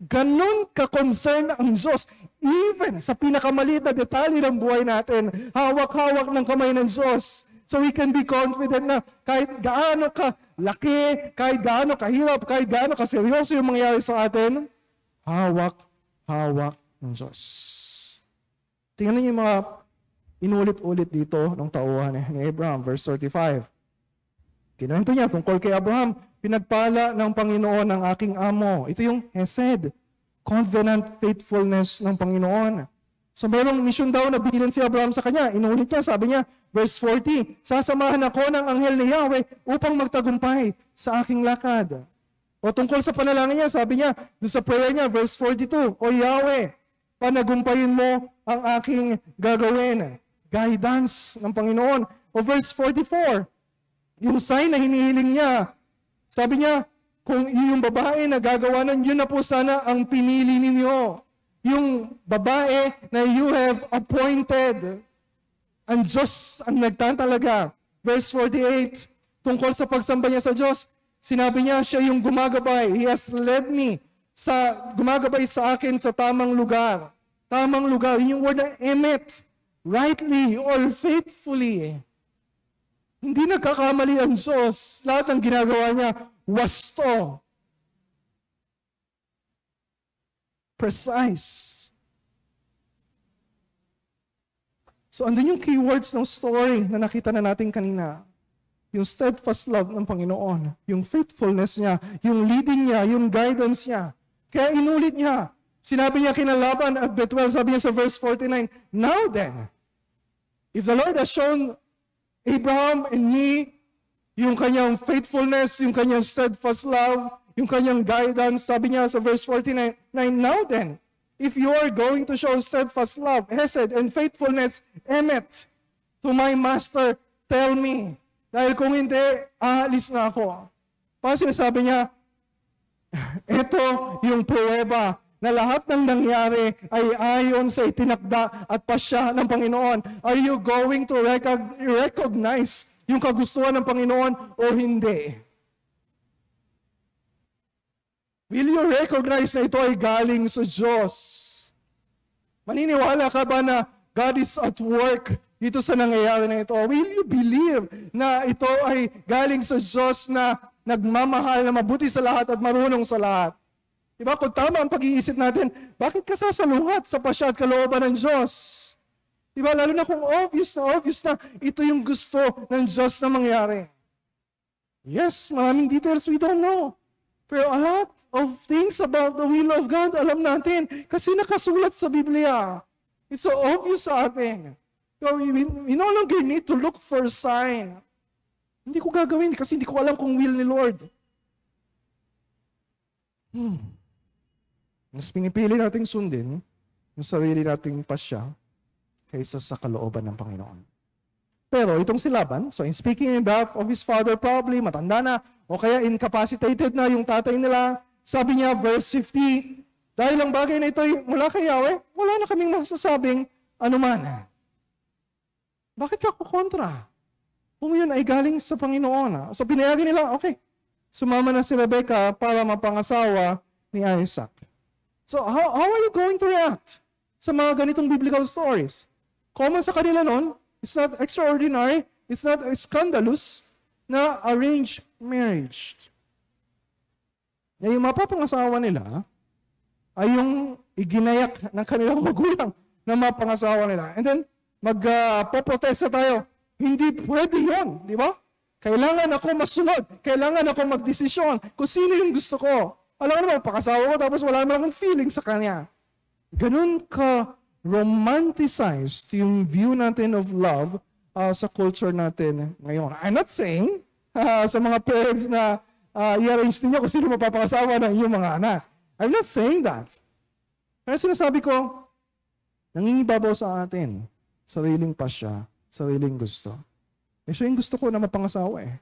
Ganon ka-concern ang Diyos. Even sa pinakamaliit na detalye ng buhay natin, hawak-hawak ng kamay ng Diyos. So we can be confident na kahit gaano ka laki, kahit gaano kahirap, kahit gaano kaseryoso yung mangyayari sa atin, hawak-hawak ng Diyos. Tingnan niyo yung mga inulit-ulit dito ng tauhan ni Abraham, verse 35. Kinuwento niya tungkol kay Abraham, pinagpala ng Panginoon ang aking amo. Ito yung Hesed, covenant faithfulness ng Panginoon. So merong mission daw na binilin si Abraham sa kanya. Inulit niya, sabi niya, verse 40, Sasamahan ako ng anghel ni Yahweh upang magtagumpay sa aking lakad. O tungkol sa panalangin niya, sabi niya, doon sa prayer niya, verse 42, O Yahweh, panagumpayin mo ang aking gagawin. Guidance ng Panginoon. O verse 44, yung sign na hinihiling niya, sabi niya, kung yung babae na gagawa nun, yun na po sana ang pinili ninyo. Yung babae na you have appointed. Ang Diyos ang nagtatalaga. Verse 48, tungkol sa pagsamba niya sa Diyos, sinabi niya siya yung gumagabay. He has led me sa gumagabay sa akin sa tamang lugar. Tamang lugar, yun yung word na emet. Rightly or faithfully. Hindi nagkakamali ang Diyos. Lahat ng ginagawa niya, wasto. Precise. So, andun yung keywords ng story na nakita na natin kanina. Yung steadfast love ng Panginoon, yung faithfulness niya, yung leading niya, yung guidance niya. Kaya inulit niya. Sinabi niya kinalaban at Betuel, sabi niya sa verse 49, Now then, if the Lord has shown Abraham and me yung kanyang faithfulness, yung kanyang steadfast love, yung kanyang guidance, sabi niya sa verse 49, Now then, if you are going to show steadfast love, hesed, and faithfulness, emet, to my master, tell me. Dahil kung hindi, aalis na ako. Para sinasabi niya, ito yung pruweba na lahat ng nangyari ay ayon sa itinakda at pasya ng Panginoon. Are you going to recog- recognize yung kagustuhan ng Panginoon o hindi? Will you recognize na ito ay galing sa Diyos? Maniniwala ka ba na God is at work dito sa nangyayari na ito? Will you believe na ito ay galing sa Diyos na nagmamahal na mabuti sa lahat at marunong sa lahat? Diba? Kung tama ang pag-iisip natin, bakit ka sasalungat sa pasya kalooban ng Diyos? Diba? Lalo na kung obvious na obvious na ito yung gusto ng Diyos na mangyari. Yes, maraming details we don't know. Pero a lot of things about the will of God, alam natin. Kasi nakasulat sa Biblia. It's so obvious sa atin. So we, we no longer need to look for a sign. Hindi ko gagawin kasi hindi ko alam kung will ni Lord. Hmm. Mas pinipili nating sundin yung sarili nating pasya kaysa sa kalooban ng Panginoon. Pero itong si Laban, so in speaking in behalf of his father, probably matanda na, o kaya incapacitated na yung tatay nila, sabi niya, verse 50, dahil ang bagay na ito ay mula kay Yahweh, wala na kaming masasabing anuman. Bakit ka kontra? Kung yun ay galing sa Panginoon. So pinayagan nila, okay, sumama na si Rebecca para mapangasawa ni Isaac. So how, how are you going to react sa mga ganitong biblical stories? Common sa kanila noon, it's not extraordinary, it's not scandalous na arranged marriage. Na yung mapapangasawa nila ay yung iginayak ng kanilang magulang na mapangasawa nila. And then, magpoprotesta uh, tayo. Hindi pwede yon, di ba? Kailangan ako masunod. Kailangan ako magdesisyon kung sino yung gusto ko. Alam ko naman, pakasawa ko tapos wala naman akong feeling sa kanya. Ganun ka romanticized yung view natin of love uh, sa culture natin ngayon. I'm not saying uh, sa mga parents na uh, i-arrange ninyo kung sino mapapakasawa ng inyong mga anak. I'm not saying that. Pero sinasabi ko, nangingibabaw sa atin, sariling pasya, sariling gusto. Eh siya yung gusto ko na mapangasawa eh.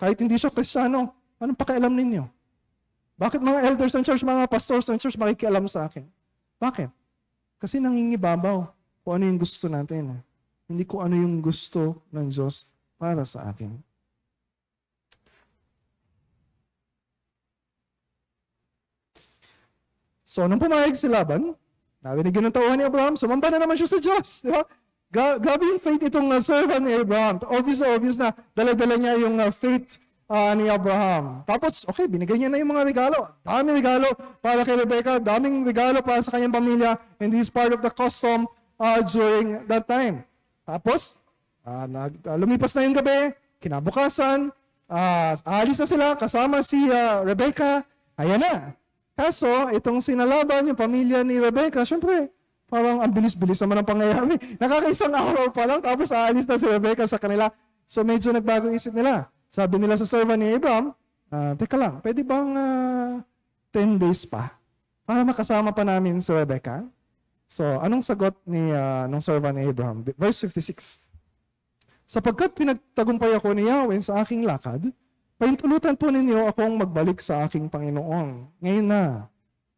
Kahit hindi siya kristyano, anong pakialam ninyo? Bakit mga elders ng church, mga pastors ng church makikialam sa akin? Bakit? Kasi nangingibabaw kung ano yung gusto natin. Hindi ko ano yung gusto ng Diyos para sa atin. So, nung pumayag si Laban, narinig yun ng tauhan ni Abraham, sumamba na naman siya sa Diyos. Di ba? Grabe yung faith itong uh, servant ni Abraham. Obvious obvious na dala-dala niya yung uh, faith uh, ni Abraham. Tapos, okay, binigay niya na yung mga regalo. Daming regalo para kay Rebecca, daming regalo para sa kanyang pamilya, and this is part of the custom uh, during that time. Tapos, uh, nag, uh, lumipas na yung gabi, kinabukasan, uh, alis na sila kasama si uh, Rebecca. Ayan na. Kaso, itong sinalaban yung pamilya ni Rebecca, syempre, parang ang bilis-bilis naman ang pangyayari. Nakakaisang araw pa lang, tapos aalis na si Rebecca sa kanila. So medyo nagbago isip nila. Sabi nila sa servant ni Abraham, uh, teka lang, pwede bang uh, ah, 10 days pa para makasama pa namin si Rebecca? So, anong sagot ni uh, ng servant ni Abraham? Verse 56. Sapagkat pinagtagumpay ako ni Yahweh sa aking lakad, Paintulutan po ninyo akong magbalik sa aking Panginoon. Ngayon na.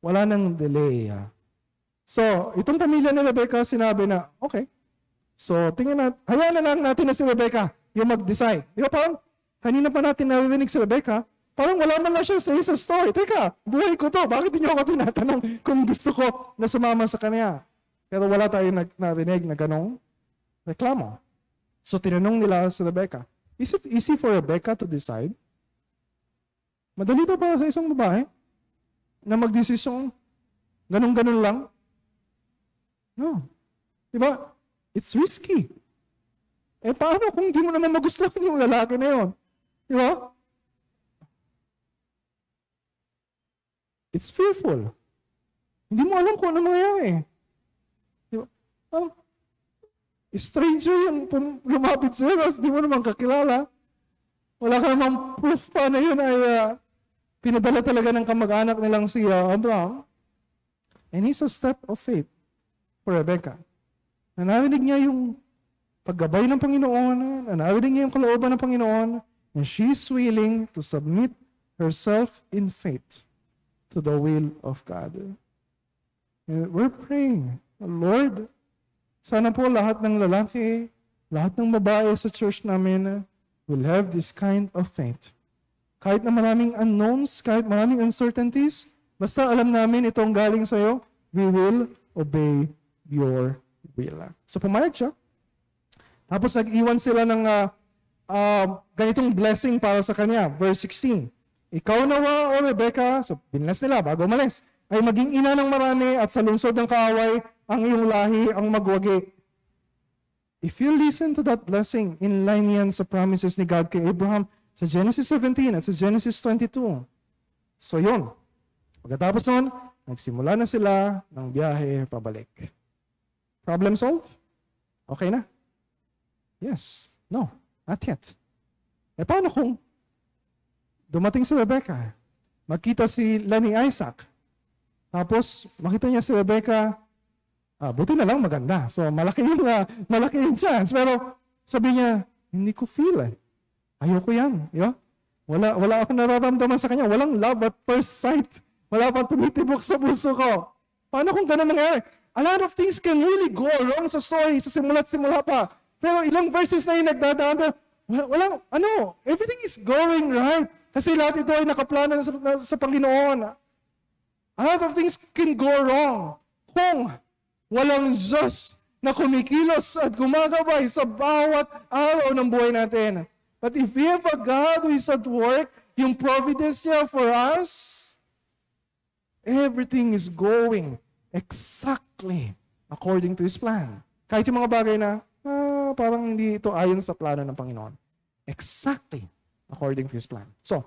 Wala nang delay. So, itong pamilya ni Rebecca sinabi na, okay. So, tingnan natin, hayaan na lang natin na si Rebecca yung mag-decide. Di ba parang, kanina pa natin narinig si Rebecca, Parang wala man lang siya say sa story. Teka, buhay ko to. Bakit niyo ako tinatanong kung gusto ko na sumama sa kanya? Pero wala tayong narinig na ganong reklamo. So tinanong nila si Rebecca, is it easy for Rebecca to decide? Madali ba para sa isang babae na magdesisyon ganun-ganun lang? No. Diba? It's risky. Eh paano kung di mo naman magustuhan yung lalaki na yun? Diba? It's fearful. Hindi mo alam kung ano mangyayari. Diba? Um, stranger yung lumapit sa'yo, tapos di mo naman kakilala. Wala ka namang proof pa na yun ay uh, pinadala talaga ng kamag-anak nilang si uh, Abraham. And it's a step of faith for Rebecca. Na narinig niya yung paggabay ng Panginoon, na narinig niya yung kalooban ng Panginoon, and she's willing to submit herself in faith to the will of God. And we're praying, Lord, sana po lahat ng lalaki, lahat ng babae sa church namin will have this kind of faith. Kahit na maraming unknowns, kahit maraming uncertainties, basta alam namin itong galing sa'yo, we will obey your will. So pumayag siya. Tapos nag-iwan sila ng uh, uh, ganitong blessing para sa kanya. Verse 16. Ikaw nawa, o Rebecca, so binlas nila bago umalis, ay maging ina ng marami at sa lungsod ng kaaway, ang iyong lahi ang magwagi. If you listen to that blessing, in line yan sa promises ni God kay Abraham sa Genesis 17 at sa Genesis 22. So yun. Pagkatapos nun, nagsimula na sila ng biyahe pabalik. Problem solved? Okay na? Yes. No. Not yet. Eh paano kung Dumating si Rebecca. Magkita sila ni Isaac. Tapos, makita niya si Rebecca, ah, buti na lang maganda. So, malaki yung, uh, malaki yung chance. Pero, sabi niya, hindi ko feel eh. Ayoko yan. You? Wala, wala ako nararamdaman sa kanya. Walang love at first sight. Wala pang tumitibok sa puso ko. Paano kung ganun nangyari? A lot of things can really go wrong sa story, sa simula't simula pa. Pero ilang verses na yung nagdadaan, walang, ano, everything is going right. Kasi lahat ito ay nakaplano sa, sa Panginoon. A lot of things can go wrong kung walang Diyos na kumikilos at gumagabay sa bawat araw ng buhay natin. But if we have a God who is at work, yung providence niya for us, everything is going exactly according to His plan. Kahit yung mga bagay na ah, parang hindi ito ayon sa plano ng Panginoon. Exactly according to His plan. So,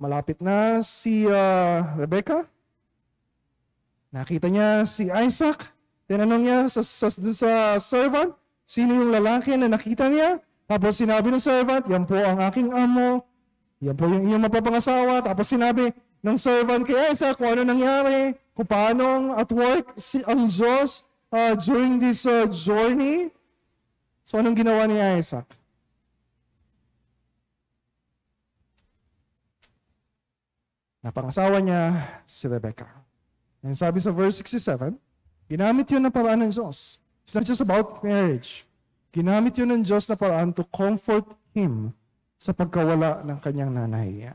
malapit na si uh, Rebecca. Nakita niya si Isaac. Tinanong niya sa, sa, sa servant, sino yung lalaki na nakita niya? Tapos sinabi ng servant, yan po ang aking amo. Yan po yung inyong mapapangasawa. Tapos sinabi ng servant kay Isaac kung ano nangyari, kung paano at work si, ang Diyos uh, during this uh, journey. So anong ginawa ni Isaac? Napangasawa niya si Rebecca. And sabi sa verse 67, ginamit yun na paraan ng Diyos. It's not just about marriage. Ginamit yun ng Diyos na paraan to comfort him sa pagkawala ng kanyang nanay.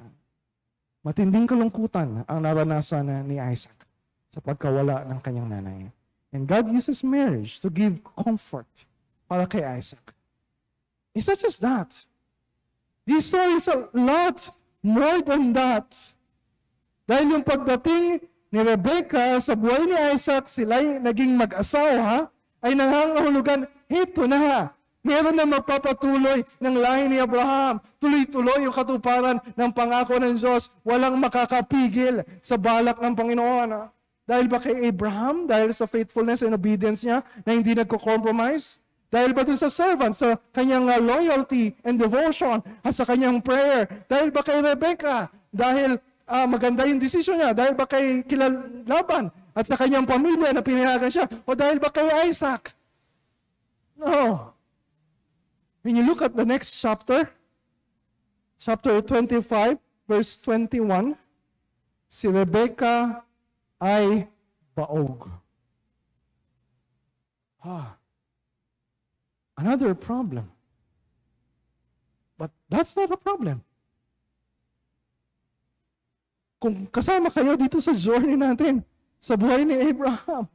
Matinding kalungkutan ang naranasan ni Isaac sa pagkawala ng kanyang nanay. And God uses marriage to give comfort para kay Isaac. It's not just that. This story is a lot more than that. Dahil yung pagdating ni Rebecca sa buhay ni Isaac, sila naging mag-asawa, ay nangangahulugan, ito na, meron na magpapatuloy ng lahi ni Abraham. Tuloy-tuloy yung katuparan ng pangako ng Diyos. Walang makakapigil sa balak ng Panginoon. Dahil ba kay Abraham? Dahil sa faithfulness and obedience niya na hindi nagko-compromise? Dahil ba dun sa servant, sa kanyang uh, loyalty and devotion at sa kanyang prayer? Dahil ba kay Rebecca? Dahil uh, maganda yung desisyon niya dahil ba kay kilalaban at sa kanyang pamilya na pinayagan siya o dahil ba kay Isaac? No. When you look at the next chapter, chapter 25, verse 21, si Rebecca ay baog. Ah, another problem. But that's not a problem. kung kasama kayo dito sa journey natin, sa buhay ni Abraham,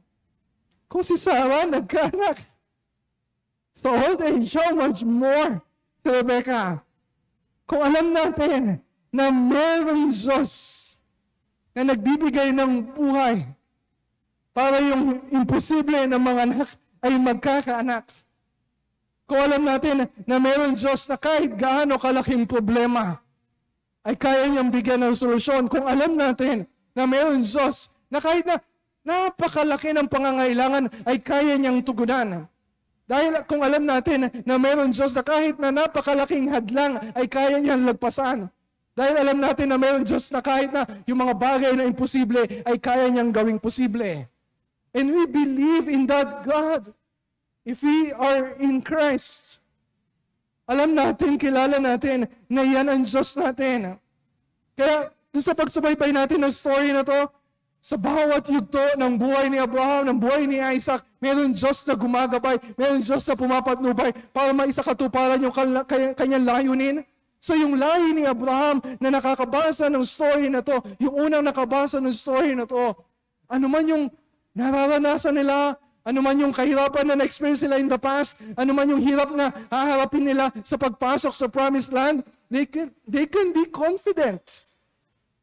kung si Sarah nagkaanak, sa old age, how much more si Rebecca? Kung alam natin na merong Diyos na nagbibigay ng buhay para yung imposible na mga anak ay magkakaanak. Kung alam natin na meron Diyos na kahit gaano kalaking problema, ay kaya niyang bigyan ng solusyon. Kung alam natin na meron Diyos na kahit na napakalaki ng pangangailangan ay kaya niyang tugunan. Dahil kung alam natin na meron Diyos na kahit na napakalaking hadlang ay kaya niyang lagpasan. Dahil alam natin na meron Diyos na kahit na yung mga bagay na imposible ay kaya niyang gawing posible. And we believe in that God. If we are in Christ, alam natin, kilala natin na yan ang Diyos natin. Kaya sa pagsubaybay natin ng story na to, sa bawat yugto ng buhay ni Abraham, ng buhay ni Isaac, meron Diyos na gumagabay, meron Diyos na pumapatnubay para maisakatuparan yung kanyang layunin. So yung lahi ni Abraham na nakakabasa ng story na to, yung unang nakabasa ng story na to, ano man yung nararanasan nila, ano man yung kahirapan na na-experience nila in the past, ano man yung hirap na haharapin nila sa pagpasok sa promised land, they can, they can be confident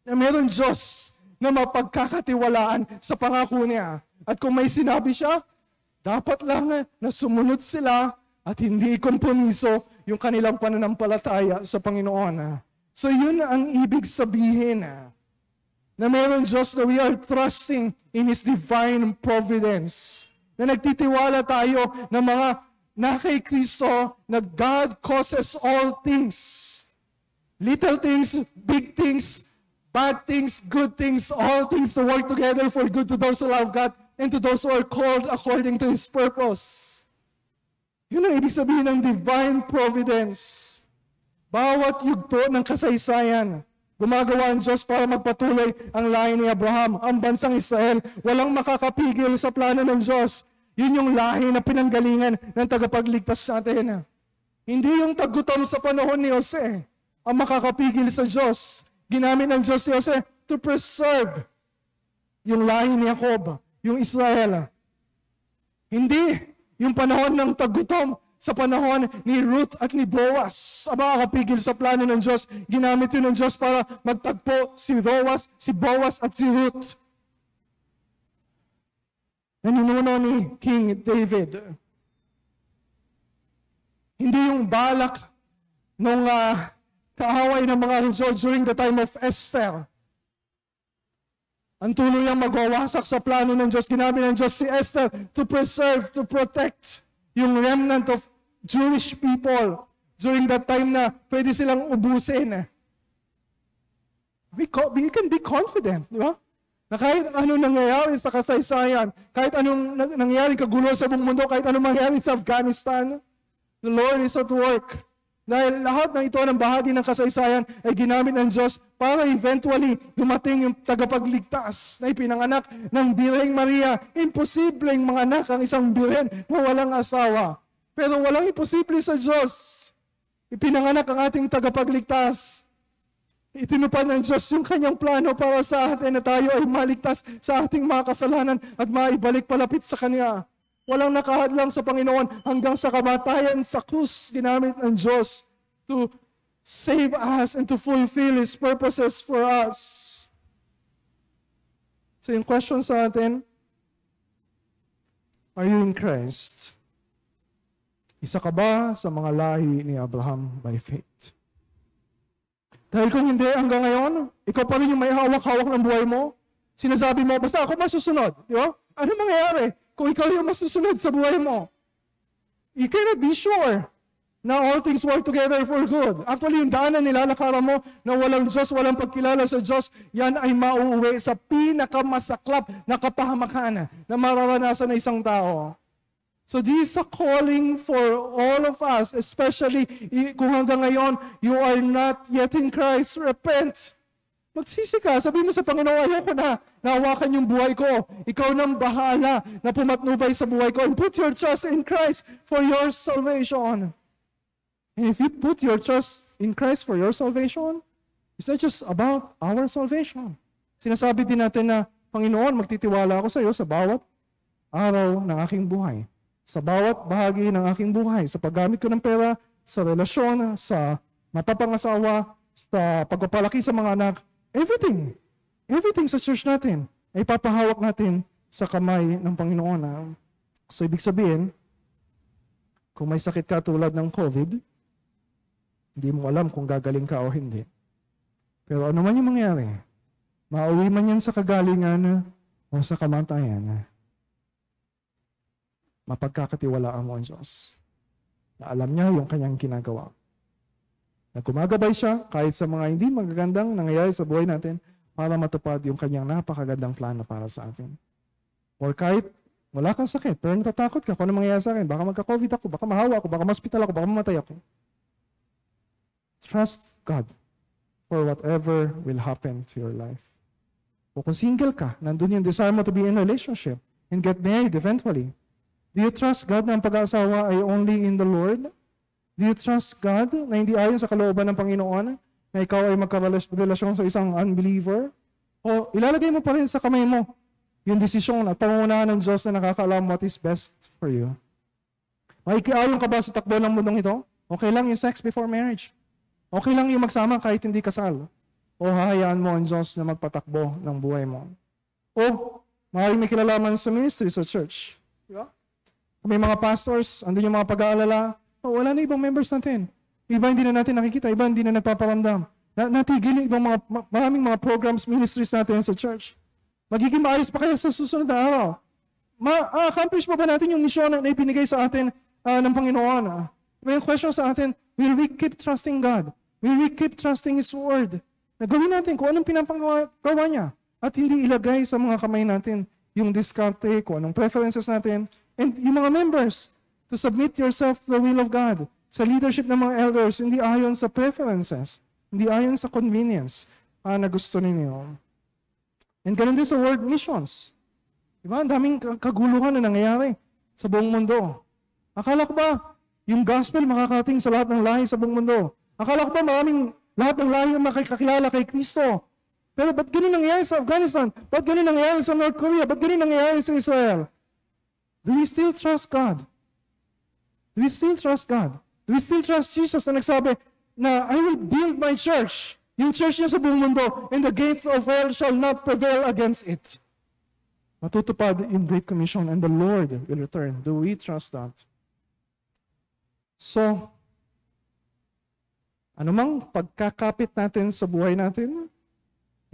na meron Diyos na mapagkakatiwalaan sa pangako niya. At kung may sinabi siya, dapat lang na sumunod sila at hindi kompromiso yung kanilang pananampalataya sa Panginoon. So yun ang ibig sabihin na meron Diyos na we are trusting in His divine providence. Na nagtitiwala tayo ng mga na kay Kristo na God causes all things. Little things, big things, bad things, good things, all things to work together for good to those who love God and to those who are called according to His purpose. Yun ang ibig sabihin ng divine providence. Bawat yugto ng kasaysayan, gumagawa ang Diyos para magpatuloy ang lahi ni Abraham, ang bansang Israel. Walang makakapigil sa plano ng Diyos. Yun yung lahi na pinanggalingan ng tagapagligtas sa atin. Hindi yung tagutom sa panahon ni Jose ang makakapigil sa Diyos ginamit ng Diyos si Jose to preserve yung lahi ni Jacob, yung Israel. Hindi yung panahon ng tagutom sa panahon ni Ruth at ni Boaz. Ang makakapigil sa plano ng Diyos, ginamit yun ng Diyos para magtagpo si Boaz, si Boaz at si Ruth. Naninuno ni King David. Hindi yung balak nung uh, kaaway ng mga Hudyo during the time of Esther. Ang tuluyang magwawasak sa plano ng Diyos. Ginamit ng Diyos si Esther to preserve, to protect yung remnant of Jewish people during that time na pwede silang ubusin. We, we can be confident, di ba? Na kahit anong nangyayari sa kasaysayan, kahit anong nangyayari kagulo sa buong mundo, kahit anong mangyayari sa Afghanistan, the Lord is at work. Dahil lahat ng ito ng bahagi ng kasaysayan ay ginamit ng Diyos para eventually dumating yung tagapagligtas na ipinanganak ng Birheng Maria. Imposibleng mga anak ang isang birhen na walang asawa. Pero walang imposible sa Diyos. Ipinanganak ang ating tagapagligtas. Itinupad ng Diyos yung kanyang plano para sa atin na tayo ay maligtas sa ating mga kasalanan at maibalik palapit sa Kanya. Walang nakahadlang sa Panginoon hanggang sa kamatayan sa krus ginamit ng Diyos to save us and to fulfill His purposes for us. So yung question sa atin, are you in Christ? Isa ka ba sa mga lahi ni Abraham by faith? Dahil kung hindi hanggang ngayon, ikaw pa rin yung may hawak-hawak ng buhay mo, sinasabi mo, basta ako masusunod. Di ba? Ano mangyayari? kung ikaw yung masusunod sa buhay mo. You cannot be sure na all things work together for good. Actually, yung daanan nilalakaran mo na walang Diyos, walang pagkilala sa Diyos, yan ay mauuwi sa pinakamasaklap na kapahamakan na mararanasan ng isang tao. So this is a calling for all of us, especially kung hanggang ngayon you are not yet in Christ, repent. Magsisi ka. Sabi mo sa Panginoon, ayoko na. Nahawakan yung buhay ko. Ikaw nang bahala na pumatnubay sa buhay ko. And put your trust in Christ for your salvation. And if you put your trust in Christ for your salvation, it's not just about our salvation. Sinasabi din natin na, Panginoon, magtitiwala ako sa iyo sa bawat araw ng aking buhay. Sa bawat bahagi ng aking buhay. Sa paggamit ko ng pera, sa relasyon, sa matapangasawa, sa pagpapalaki sa mga anak. Everything. Everything sa church natin ay papahawak natin sa kamay ng Panginoon. ah. So, ibig sabihin, kung may sakit ka tulad ng COVID, hindi mo alam kung gagaling ka o hindi. Pero ano man yung mangyari, mauwi man yan sa kagalingan o sa kamatayan, mapagkakatiwalaan mo ang Diyos. Na alam niya yung kanyang ginagawa. Na gumagabay siya kahit sa mga hindi magagandang nangyayari sa buhay natin para matupad yung kanyang napakagandang plano para sa atin. Or kahit wala kang sakit, pero natatakot ka kung ano mangyayari sa akin. Baka magka-COVID ako, baka mahawa ako, baka ma-hospital ako, baka mamatay ako. Trust God for whatever will happen to your life. O kung single ka, nandun yung desire mo to be in a relationship and get married eventually. Do you trust God na ang pag-aasawa ay only in the Lord? Do you trust God na hindi ayon sa kalooban ng Panginoon na ikaw ay magkarelasyon sa isang unbeliever? O ilalagay mo pa rin sa kamay mo yung desisyon at pangunahan ng Diyos na nakakaalam what is best for you? Makikiayon ka ba sa takbo ng mundong ito? Okay lang yung sex before marriage. Okay lang yung magsama kahit hindi kasal. O hahayaan mo ang Diyos na magpatakbo ng buhay mo. O maaaring may kilalaman sa ministry sa church. Di ba? May mga pastors, andun yung mga pag-aalala, oh, wala na ibang members natin. Iba hindi na natin nakikita, iba hindi na nagpaparamdam. Na, natigil yung ibang mga, ma- maraming mga programs, ministries natin sa church. Magiging maayos pa kaya sa susunod na araw. Ma-accomplish pa ba natin yung misyon na ipinigay sa atin ah, ng Panginoon? Ah? May question sa atin, will we keep trusting God? Will we keep trusting His Word? Na gawin natin kung anong pinapagawa gawa niya. At hindi ilagay sa mga kamay natin yung diskarte, kung anong preferences natin. And yung mga members, to submit yourself to the will of God. Sa leadership ng mga elders, hindi ayon sa preferences. Hindi ayon sa convenience ah, na gusto ninyo. And ganun din sa world missions. Diba? Ang daming ka- kaguluhan na nangyayari sa buong mundo. Akala ko ba, yung gospel makakating sa lahat ng lahi sa buong mundo? Akala ko ba maraming lahat ng lahi ang makikakilala kay Kristo? Pero ba't ganun nangyayari sa Afghanistan? Ba't ganun nangyayari sa North Korea? Ba't ganun nangyayari sa Israel? Do we still trust God? Do we still trust God? Do we still trust Jesus na nagsabi na I will build my church, yung church niya sa buong mundo, and the gates of hell shall not prevail against it. Matutupad in Great Commission and the Lord will return. Do we trust that? So, anumang pagkakapit natin sa buhay natin,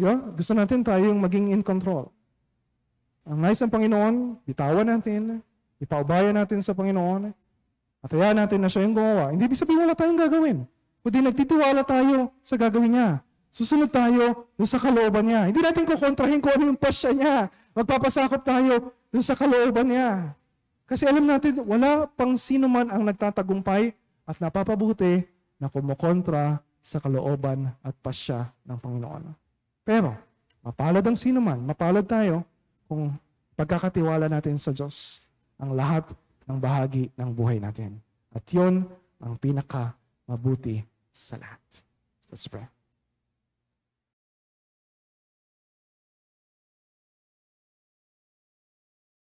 yeah, gusto natin tayong maging in control. Ang nais ng Panginoon, bitawan natin, ipaubaya natin sa Panginoon, at hayaan natin na siya yung gumawa. Hindi ibig sabihin wala tayong gagawin. Kundi nagtitiwala tayo sa gagawin niya. Susunod tayo dun sa kalooban niya. Hindi natin kukontrahin kung ano yung pasya niya. Magpapasakop tayo dun sa kalooban niya. Kasi alam natin, wala pang sino man ang nagtatagumpay at napapabuti na kumukontra sa kalooban at pasya ng Panginoon. Pero, mapalad ang sino man, mapalad tayo kung pagkakatiwala natin sa Diyos ang lahat ng bahagi ng buhay natin. At yun ang pinaka mabuti sa lahat. Let's pray.